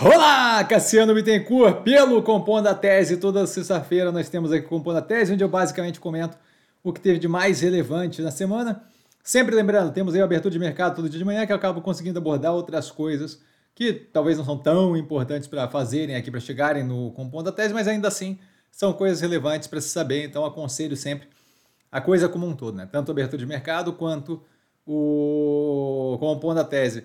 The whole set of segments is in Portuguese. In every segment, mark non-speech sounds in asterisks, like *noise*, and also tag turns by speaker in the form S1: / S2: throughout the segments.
S1: Olá, Cassiano Bittencourt, pelo Compondo a Tese. Toda sexta-feira nós temos aqui Compondo a Tese, onde eu basicamente comento o que teve de mais relevante na semana. Sempre lembrando, temos aí a abertura de mercado todo dia de manhã, que eu acabo conseguindo abordar outras coisas que talvez não são tão importantes para fazerem aqui, para chegarem no Compondo a Tese, mas ainda assim são coisas relevantes para se saber, então aconselho sempre a coisa como um todo, né? Tanto a abertura de mercado quanto o Compondo a Tese.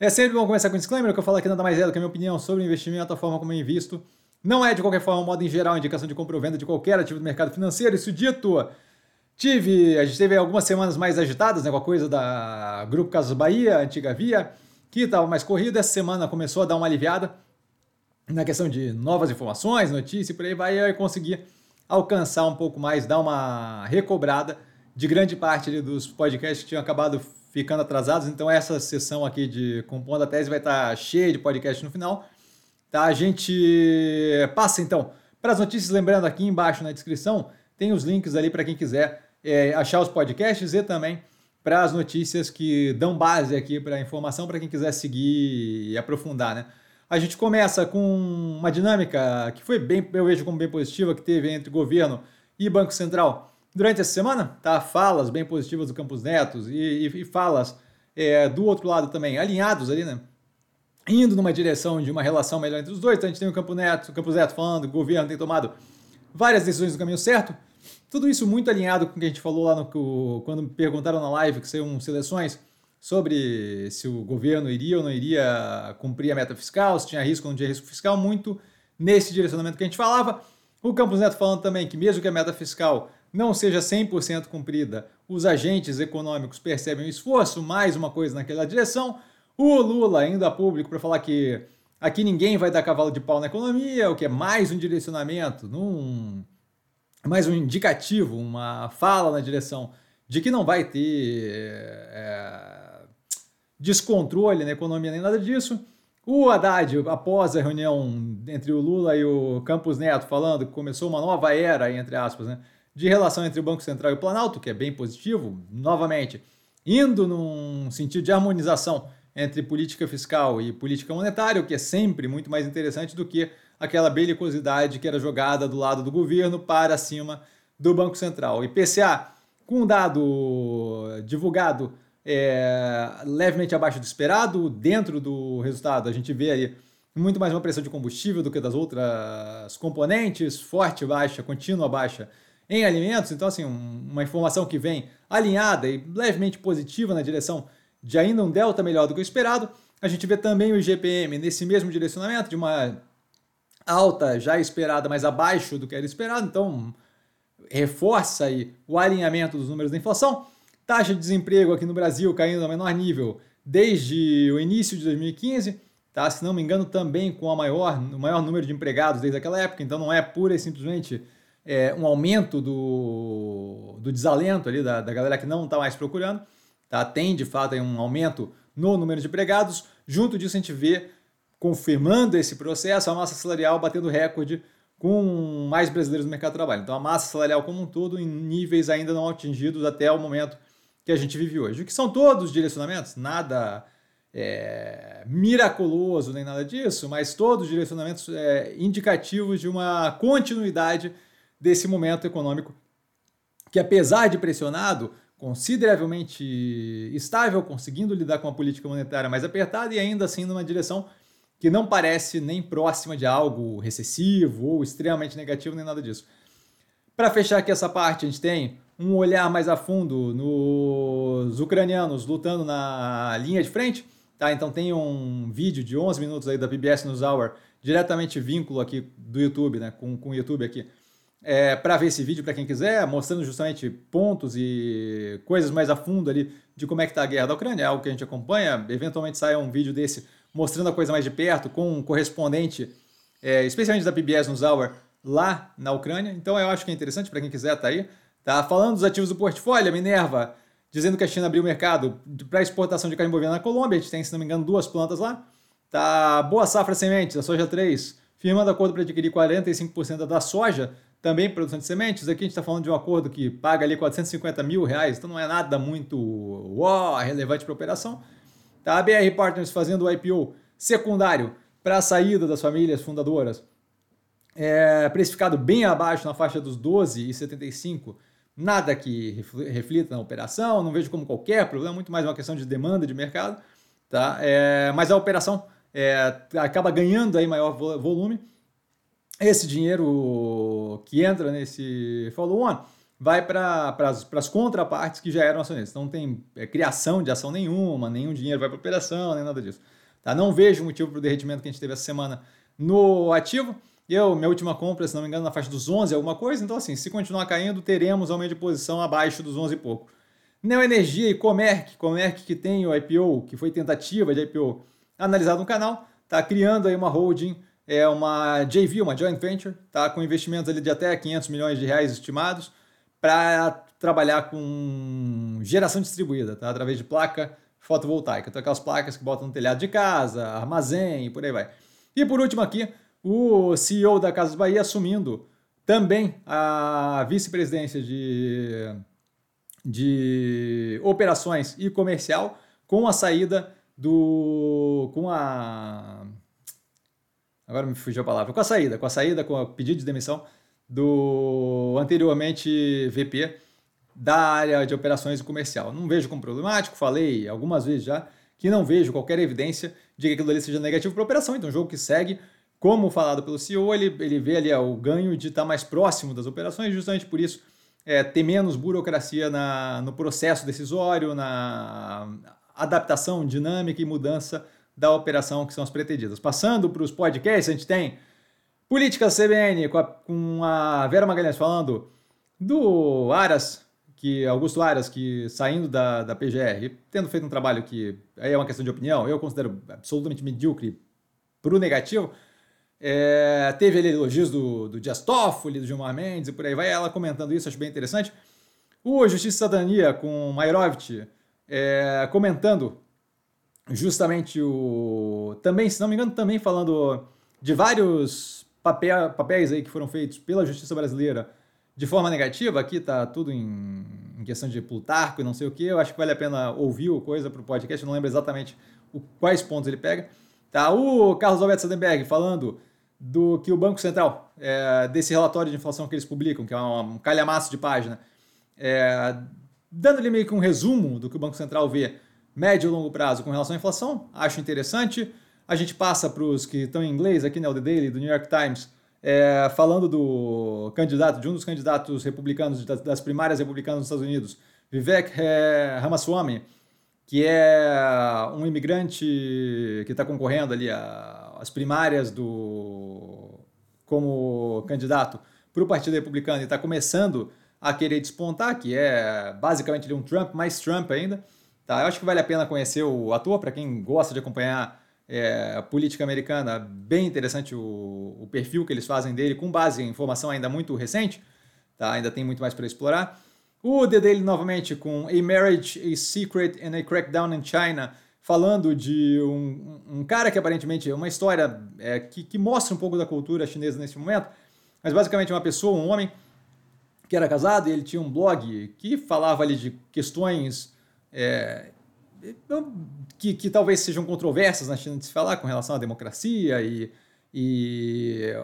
S1: É sempre bom começar com um disclaimer, que eu falo aqui nada mais é do que a minha opinião sobre investimento, a forma como eu invisto. Não é, de qualquer forma, modo em geral, indicação de compra ou venda de qualquer ativo do mercado financeiro. Isso dito, tive, a gente teve algumas semanas mais agitadas, né, com a coisa da Grupo Casas Bahia, antiga Via, que estava mais corrida. Essa semana começou a dar uma aliviada na questão de novas informações, notícias e por aí vai, eu consegui alcançar um pouco mais, dar uma recobrada de grande parte dos podcasts que tinham acabado ficando atrasados. Então, essa sessão aqui de Compondo a Tese vai estar cheia de podcast no final. Tá? A gente passa então para as notícias. Lembrando, aqui embaixo na descrição tem os links ali para quem quiser é, achar os podcasts e também para as notícias que dão base aqui para a informação para quem quiser seguir e aprofundar. Né? A gente começa com uma dinâmica que foi bem, eu vejo como bem positiva, que teve entre governo e Banco Central durante essa semana, tá? Falas bem positivas do Campos Netos e, e, e falas é, do outro lado também, alinhados ali, né? Indo numa direção de uma relação melhor entre os dois. Então a gente tem o Campos Neto, o Campos Neto falando o governo tem tomado várias decisões no caminho certo. Tudo isso muito alinhado com o que a gente falou lá no quando me perguntaram na live que saiu seleções sobre se o governo iria ou não iria cumprir a meta fiscal, se tinha risco ou não tinha risco fiscal, muito nesse direcionamento que a gente falava. O Campos Neto falando também que mesmo que a meta fiscal não seja 100% cumprida, os agentes econômicos percebem o esforço, mais uma coisa naquela direção. O Lula indo a público para falar que aqui ninguém vai dar cavalo de pau na economia, o que é mais um direcionamento, num, mais um indicativo, uma fala na direção de que não vai ter é, descontrole na economia nem nada disso. O Haddad, após a reunião entre o Lula e o Campos Neto, falando que começou uma nova era, entre aspas, né? De relação entre o Banco Central e o Planalto, que é bem positivo, novamente, indo num sentido de harmonização entre política fiscal e política monetária, o que é sempre muito mais interessante do que aquela belicosidade que era jogada do lado do governo para cima do Banco Central. IPCA, com um dado divulgado é, levemente abaixo do esperado, dentro do resultado a gente vê aí muito mais uma pressão de combustível do que das outras componentes, forte baixa, contínua baixa em alimentos. Então, assim, um, uma informação que vem alinhada e levemente positiva na direção de ainda um delta melhor do que o esperado. A gente vê também o IGPM nesse mesmo direcionamento, de uma alta já esperada, mas abaixo do que era esperado. Então, reforça aí o alinhamento dos números da inflação. Taxa de desemprego aqui no Brasil caindo ao menor nível desde o início de 2015. Tá? Se não me engano, também com a maior, o maior número de empregados desde aquela época. Então, não é pura e simplesmente é, um aumento do, do desalento ali da, da galera que não está mais procurando, tá? tem de fato um aumento no número de empregados. Junto disso, a gente vê, confirmando esse processo, a massa salarial batendo recorde com mais brasileiros no mercado de trabalho. Então, a massa salarial como um todo em níveis ainda não atingidos até o momento que a gente vive hoje. O que são todos direcionamentos, nada é, miraculoso nem nada disso, mas todos direcionamentos é, indicativos de uma continuidade desse momento econômico que, apesar de pressionado, consideravelmente estável, conseguindo lidar com a política monetária mais apertada e ainda assim numa direção que não parece nem próxima de algo recessivo ou extremamente negativo, nem nada disso. Para fechar aqui essa parte, a gente tem um olhar mais a fundo nos ucranianos lutando na linha de frente. Tá? Então tem um vídeo de 11 minutos aí da PBS NewsHour, diretamente vínculo aqui do YouTube, né, com, com o YouTube aqui, é, para ver esse vídeo para quem quiser, mostrando justamente pontos e coisas mais a fundo ali de como é que está a guerra da Ucrânia, é algo que a gente acompanha. Eventualmente sai um vídeo desse mostrando a coisa mais de perto, com um correspondente, é, especialmente da PBS no Hour, lá na Ucrânia. Então eu acho que é interessante para quem quiser tá aí. Tá falando dos ativos do portfólio, Minerva dizendo que a China abriu o mercado para exportação de carne bovina na Colômbia. A gente tem, se não me engano, duas plantas lá. Tá boa safra sementes, a soja 3, firmando acordo para adquirir 45% da soja também produção de sementes. Aqui a gente está falando de um acordo que paga ali 450 mil reais, então não é nada muito relevante para a operação. Tá? A BR Partners fazendo o IPO secundário para a saída das famílias fundadoras, é, precificado bem abaixo na faixa dos 12,75, nada que reflita na operação, não vejo como qualquer problema, muito mais uma questão de demanda de mercado, tá? É, mas a operação é, acaba ganhando aí maior volume. Esse dinheiro que entra nesse follow-on vai para as contrapartes que já eram acionistas. Não tem é, criação de ação nenhuma, nenhum dinheiro vai para operação, nem nada disso. Tá? Não vejo motivo para o derretimento que a gente teve essa semana no ativo. Eu, minha última compra, se não me engano, na faixa dos 11 alguma coisa. Então, assim, se continuar caindo, teremos aumento de posição abaixo dos 11 e pouco. Neoenergia e Comerc, Comerc que tem o IPO, que foi tentativa de IPO analisado no canal, está criando aí uma holding, é uma JV, uma joint venture, tá com investimentos ali de até 500 milhões de reais estimados para trabalhar com geração distribuída, tá? através de placa fotovoltaica. Então, aquelas placas que botam no telhado de casa, armazém e por aí vai. E por último aqui, o CEO da Casas Bahia assumindo também a vice-presidência de, de operações e comercial com a saída do. com a. Agora me fugiu a palavra. Com a saída, com a saída, com o pedido de demissão do anteriormente VP da área de operações e comercial. Não vejo como problemático, falei algumas vezes já que não vejo qualquer evidência de que aquilo ali seja negativo para a operação. Então, jogo que segue, como falado pelo CEO, ele, ele vê ali o ganho de estar mais próximo das operações, justamente por isso é, ter menos burocracia na, no processo decisório, na adaptação dinâmica e mudança da operação que são as pretendidas. Passando para os podcasts, a gente tem Política CBN com a, com a Vera Magalhães falando do Aras, que Augusto Aras, que saindo da, da PGR, tendo feito um trabalho que aí é uma questão de opinião, eu considero absolutamente medíocre para o negativo, é, teve ali elogios do, do Dias Toffoli, do Gilmar Mendes e por aí vai, ela comentando isso, acho bem interessante. O Justiça e Cidadania com Mairovich é, comentando justamente o. Também, se não me engano, também falando de vários papel, papéis aí que foram feitos pela justiça brasileira de forma negativa, aqui tá tudo em, em questão de Plutarco e não sei o que, eu acho que vale a pena ouvir o coisa para o podcast, eu não lembro exatamente o, quais pontos ele pega. Tá, o Carlos Alberto Sandenberg falando do que o Banco Central, é, desse relatório de inflação que eles publicam, que é um calhamaço de página, é, dando-lhe meio que um resumo do que o Banco Central vê médio e longo prazo com relação à inflação, acho interessante. A gente passa para os que estão em inglês aqui, né, o The Daily, do New York Times, é, falando do candidato, de um dos candidatos republicanos, das primárias republicanas nos Estados Unidos, Vivek Ramaswamy, que é um imigrante que está concorrendo ali às primárias do como candidato para o Partido Republicano e está começando a querer despontar, que é basicamente um Trump mais Trump ainda. Tá? Eu acho que vale a pena conhecer o ator, para quem gosta de acompanhar é, a política americana, bem interessante o, o, perfil que eles fazem dele, com base em informação ainda muito recente, tá? ainda tem muito mais para explorar. O The Daily, novamente, com A Marriage, A Secret and a Crackdown in China, falando de um, um cara que aparentemente é uma história é, que, que mostra um pouco da cultura chinesa nesse momento, mas basicamente uma pessoa, um homem, que era casado e ele tinha um blog que falava ali de questões é, que, que talvez sejam controversas na China de se falar com relação à democracia e, e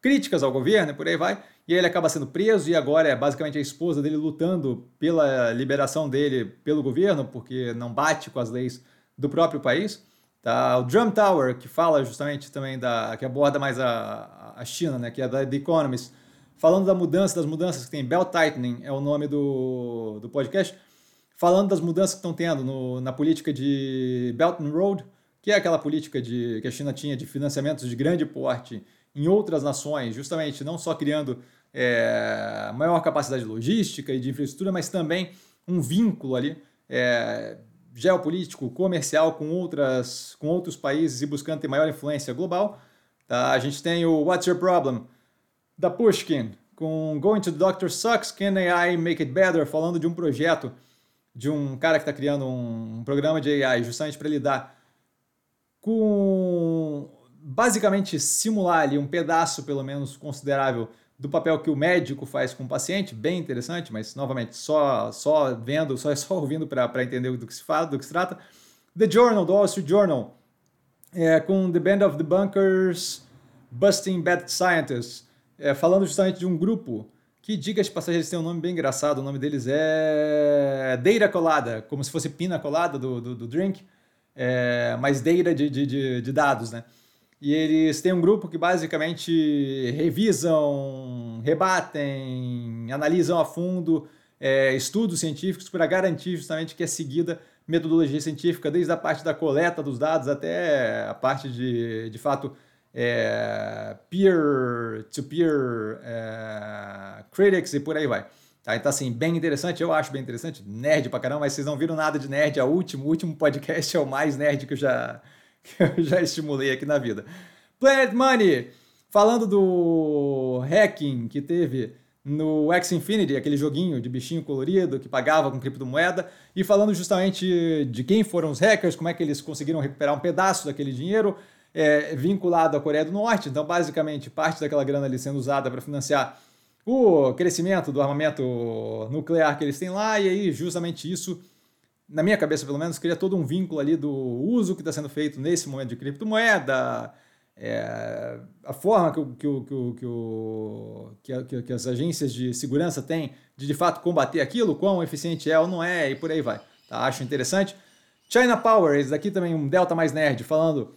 S1: críticas ao governo e por aí vai. E aí ele acaba sendo preso e agora é basicamente a esposa dele lutando pela liberação dele pelo governo, porque não bate com as leis do próprio país. Tá? O Drum Tower, que fala justamente também da. que aborda mais a, a China, né? que é da The Economist, falando da mudança, das mudanças que tem. Belt Tightening é o nome do, do podcast falando das mudanças que estão tendo no, na política de Belt and Road, que é aquela política de, que a China tinha de financiamentos de grande porte em outras nações, justamente não só criando é, maior capacidade logística e de infraestrutura, mas também um vínculo ali é, geopolítico, comercial com, outras, com outros países e buscando ter maior influência global. Tá? A gente tem o What's Your Problem, da Pushkin, com Going to the Doctor Sucks, Can AI Make It Better, falando de um projeto de um cara que está criando um, um, programa de AI justamente para lidar com basicamente simular ali um pedaço, pelo menos considerável, do papel que o médico faz com o paciente, bem interessante, mas novamente só só vendo, só *laughs* só ouvindo para entender do que se fala, do que se trata. The Journal, do Wall Street Journal, é, com The Band of the Bunkers, Busting Bad Scientists, é, falando justamente de um grupo que, diga de passagem, eles têm um nome bem engraçado, o nome deles é Deira Colada, como se fosse pina colada do, do, do drink, é, mas Deira de, de, de, de dados, né? E eles têm um grupo que basicamente revisam, rebatem, analisam a fundo é, estudos científicos para garantir justamente que é seguida metodologia científica, desde a parte da coleta dos dados até a parte de, de fato, é, peer-to-peer é, critics e por aí vai. Tá, então, assim, bem interessante, eu acho bem interessante, nerd pra caramba, mas vocês não viram nada de nerd, é o último, último podcast é o mais nerd que eu já, *laughs* que eu já estimulei aqui na vida. Planet Money, falando do hacking que teve no X Infinity, aquele joguinho de bichinho colorido que pagava com criptomoeda, e falando justamente de quem foram os hackers, como é que eles conseguiram recuperar um pedaço daquele dinheiro é, vinculado à Coreia do Norte. Então, basicamente, parte daquela grana ali sendo usada para financiar o crescimento do armamento nuclear que eles têm lá, e aí justamente isso na minha cabeça pelo menos, cria todo um vínculo ali do uso que está sendo feito nesse momento de criptomoeda, é, a forma que, que, que, que, que, que, as agências de segurança têm de de fato combater aquilo, quão eficiente é ou não é, e por aí vai. Tá? Acho interessante. China Power, esse daqui também um delta mais nerd, falando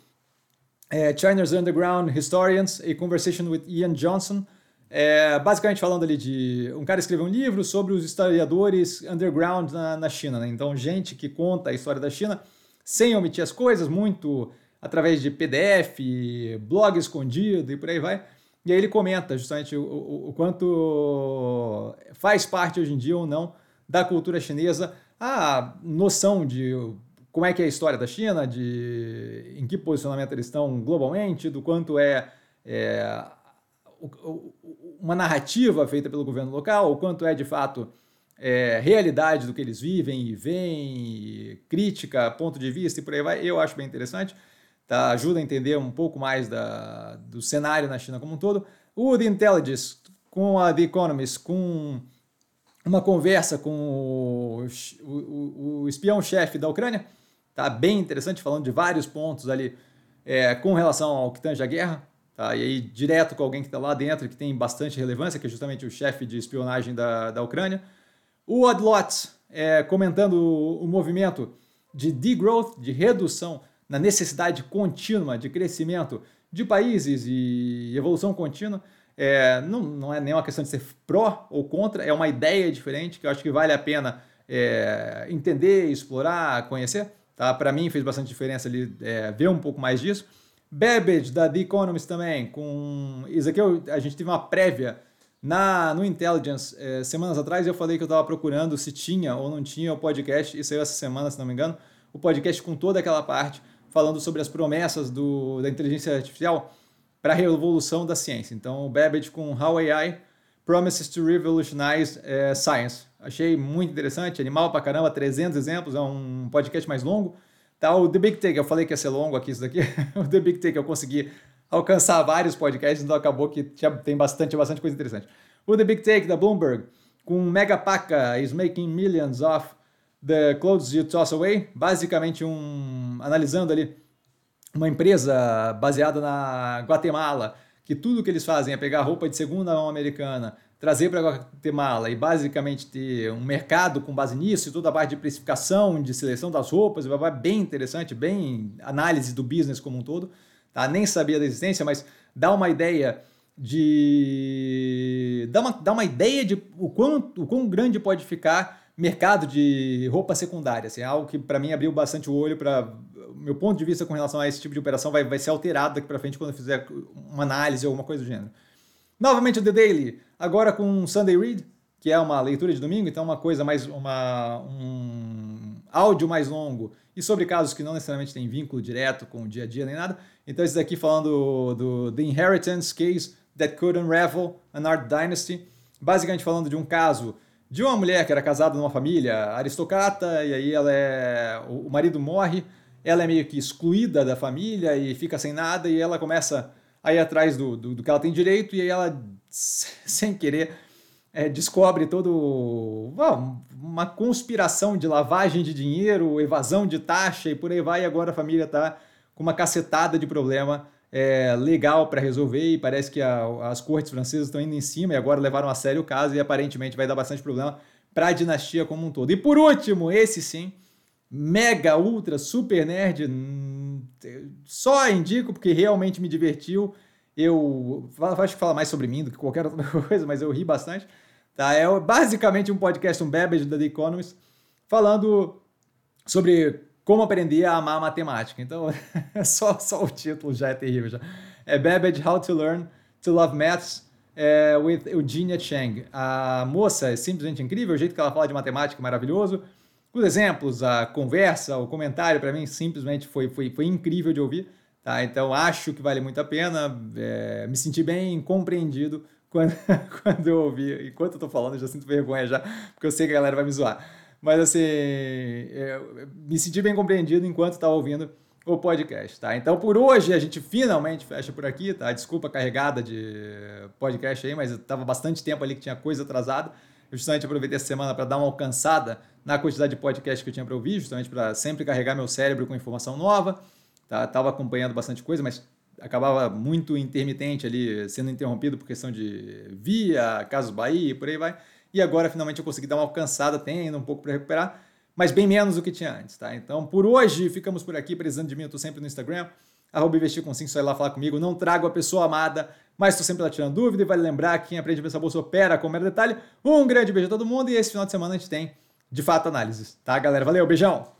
S1: é, China's Underground Historians, A Conversation with Ian Johnson, é, basicamente falando ali de. Um cara escreveu um livro sobre os historiadores underground na, na China, né? Então, gente que conta a história da China sem omitir as coisas, muito através de PDF, blog escondido e por aí vai. E aí ele comenta justamente o, o, o quanto faz parte hoje em dia ou não da cultura chinesa a noção de como é que é a história da China, de em que posicionamento eles estão globalmente, do quanto é, é uma narrativa feita pelo governo local, o quanto é de fato é, realidade do que eles vivem e veem, crítica, ponto de vista e por aí vai, eu acho bem interessante. Tá? Ajuda a entender um pouco mais da, do cenário na China como um todo. O The Intelligence com a The Economist, com uma conversa com o, o, o espião-chefe da Ucrânia, tá bem interessante, falando de vários pontos ali é, com relação ao que tange a guerra. Tá? E aí, direto com alguém que está lá dentro, que tem bastante relevância, que é justamente o chefe de espionagem da, da Ucrânia. O Odlot é, comentando o, o movimento de degrowth, de redução na necessidade contínua de crescimento de países e evolução contínua. É, não, não é nem uma questão de ser pró ou contra, é uma ideia diferente que eu acho que vale a pena é, entender, explorar, conhecer. Tá? Para mim fez bastante diferença ali é, ver um pouco mais disso. Babbage, da The Economist também, com... Isso aqui eu, a gente teve uma prévia na, no Intelligence é, semanas atrás eu falei que eu estava procurando se tinha ou não tinha o podcast, e saiu essa semana, se não me engano, o podcast com toda aquela parte falando sobre as promessas do, da inteligência artificial para a revolução da ciência. Então, o Babbage com How AI Promises to Revolutionize é, Science. Achei muito interessante, animal pra caramba, 300 exemplos, é um podcast mais longo, Tá, o The Big Take, eu falei que ia ser longo aqui isso daqui. *laughs* o The Big Take eu consegui alcançar vários podcasts, então acabou que tem bastante, bastante coisa interessante. O The Big Take da Bloomberg, com Mega Paca is making millions off the clothes you toss away, basicamente um analisando ali uma empresa baseada na Guatemala, que tudo que eles fazem é pegar roupa de segunda mão americana, trazer para Guatemala e basicamente ter um mercado com base nisso e toda a parte de precificação, de seleção das roupas, bem interessante, bem análise do business como um todo. Tá? Nem sabia da existência, mas dá uma ideia de. dá uma, dá uma ideia de o quão, o quão grande pode ficar mercado de roupa secundária. Assim, é algo que para mim abriu bastante o olho para. Meu ponto de vista com relação a esse tipo de operação vai, vai ser alterado daqui para frente quando eu fizer uma análise ou alguma coisa do gênero. Novamente o The Daily, agora com Sunday Read, que é uma leitura de domingo, então uma coisa mais, uma, um áudio mais longo e sobre casos que não necessariamente têm vínculo direto com o dia a dia nem nada. Então esse daqui falando do, do The Inheritance Case That Could Unravel an Art Dynasty, basicamente falando de um caso de uma mulher que era casada numa família aristocrata e aí ela é o marido morre, ela é meio que excluída da família e fica sem nada e ela começa aí atrás do, do, do, que ela tem direito, e aí ela, *laughs* sem querer, é, descobre todo uma conspiração de lavagem de dinheiro, evasão de taxa e por aí vai, e agora a família está com uma cacetada de problema é, legal para resolver e parece que a, as cortes francesas estão indo em cima e agora levaram a sério o caso e aparentemente vai dar bastante problema para a dinastia como um todo. E por último, esse sim, mega, ultra, super nerd, só indico porque realmente me divertiu. Eu acho que fala mais sobre mim do que qualquer outra *laughs* coisa, mas eu ri bastante. Tá? É basicamente um podcast, um Babbage da The Economist, falando sobre como aprender a amar matemática. Então, *laughs* só, só o título já é terrível. Já. É Babbage, How to Learn to Love Maths, é, with Eugenia Chang. A moça é simplesmente incrível, o jeito que ela fala de matemática é maravilhoso. Os exemplos, a conversa, o comentário, para mim, simplesmente foi, foi, foi incrível de ouvir. Tá? Então, acho que vale muito a pena. É, me senti bem compreendido *laughs* quando, quando eu ouvi. Enquanto eu tô falando, eu já sinto vergonha já, porque eu sei que a galera vai me zoar. Mas assim, é, me senti bem compreendido enquanto estava ouvindo o podcast, tá? Então por hoje a gente finalmente fecha por aqui, tá? Desculpa a carregada de podcast aí, mas estava bastante tempo ali que tinha coisa atrasada. Justamente aproveitei essa semana para dar uma alcançada na quantidade de podcast que eu tinha para ouvir, justamente para sempre carregar meu cérebro com informação nova. Tá? Tava acompanhando bastante coisa, mas acabava muito intermitente ali, sendo interrompido por questão de via, casos Bahia e por aí vai e agora finalmente eu consegui dar uma alcançada, tem ainda um pouco para recuperar, mas bem menos do que tinha antes, tá? Então, por hoje, ficamos por aqui, precisando de mim, eu tô sempre no Instagram, arroba investir com 5, só ir lá falar comigo, não trago a pessoa amada, mas estou sempre lá tirando dúvida e vale lembrar que quem aprende a pensar bolsa opera com mero detalhe. Um grande beijo a todo mundo e esse final de semana a gente tem, de fato, análises, tá, galera? Valeu, beijão!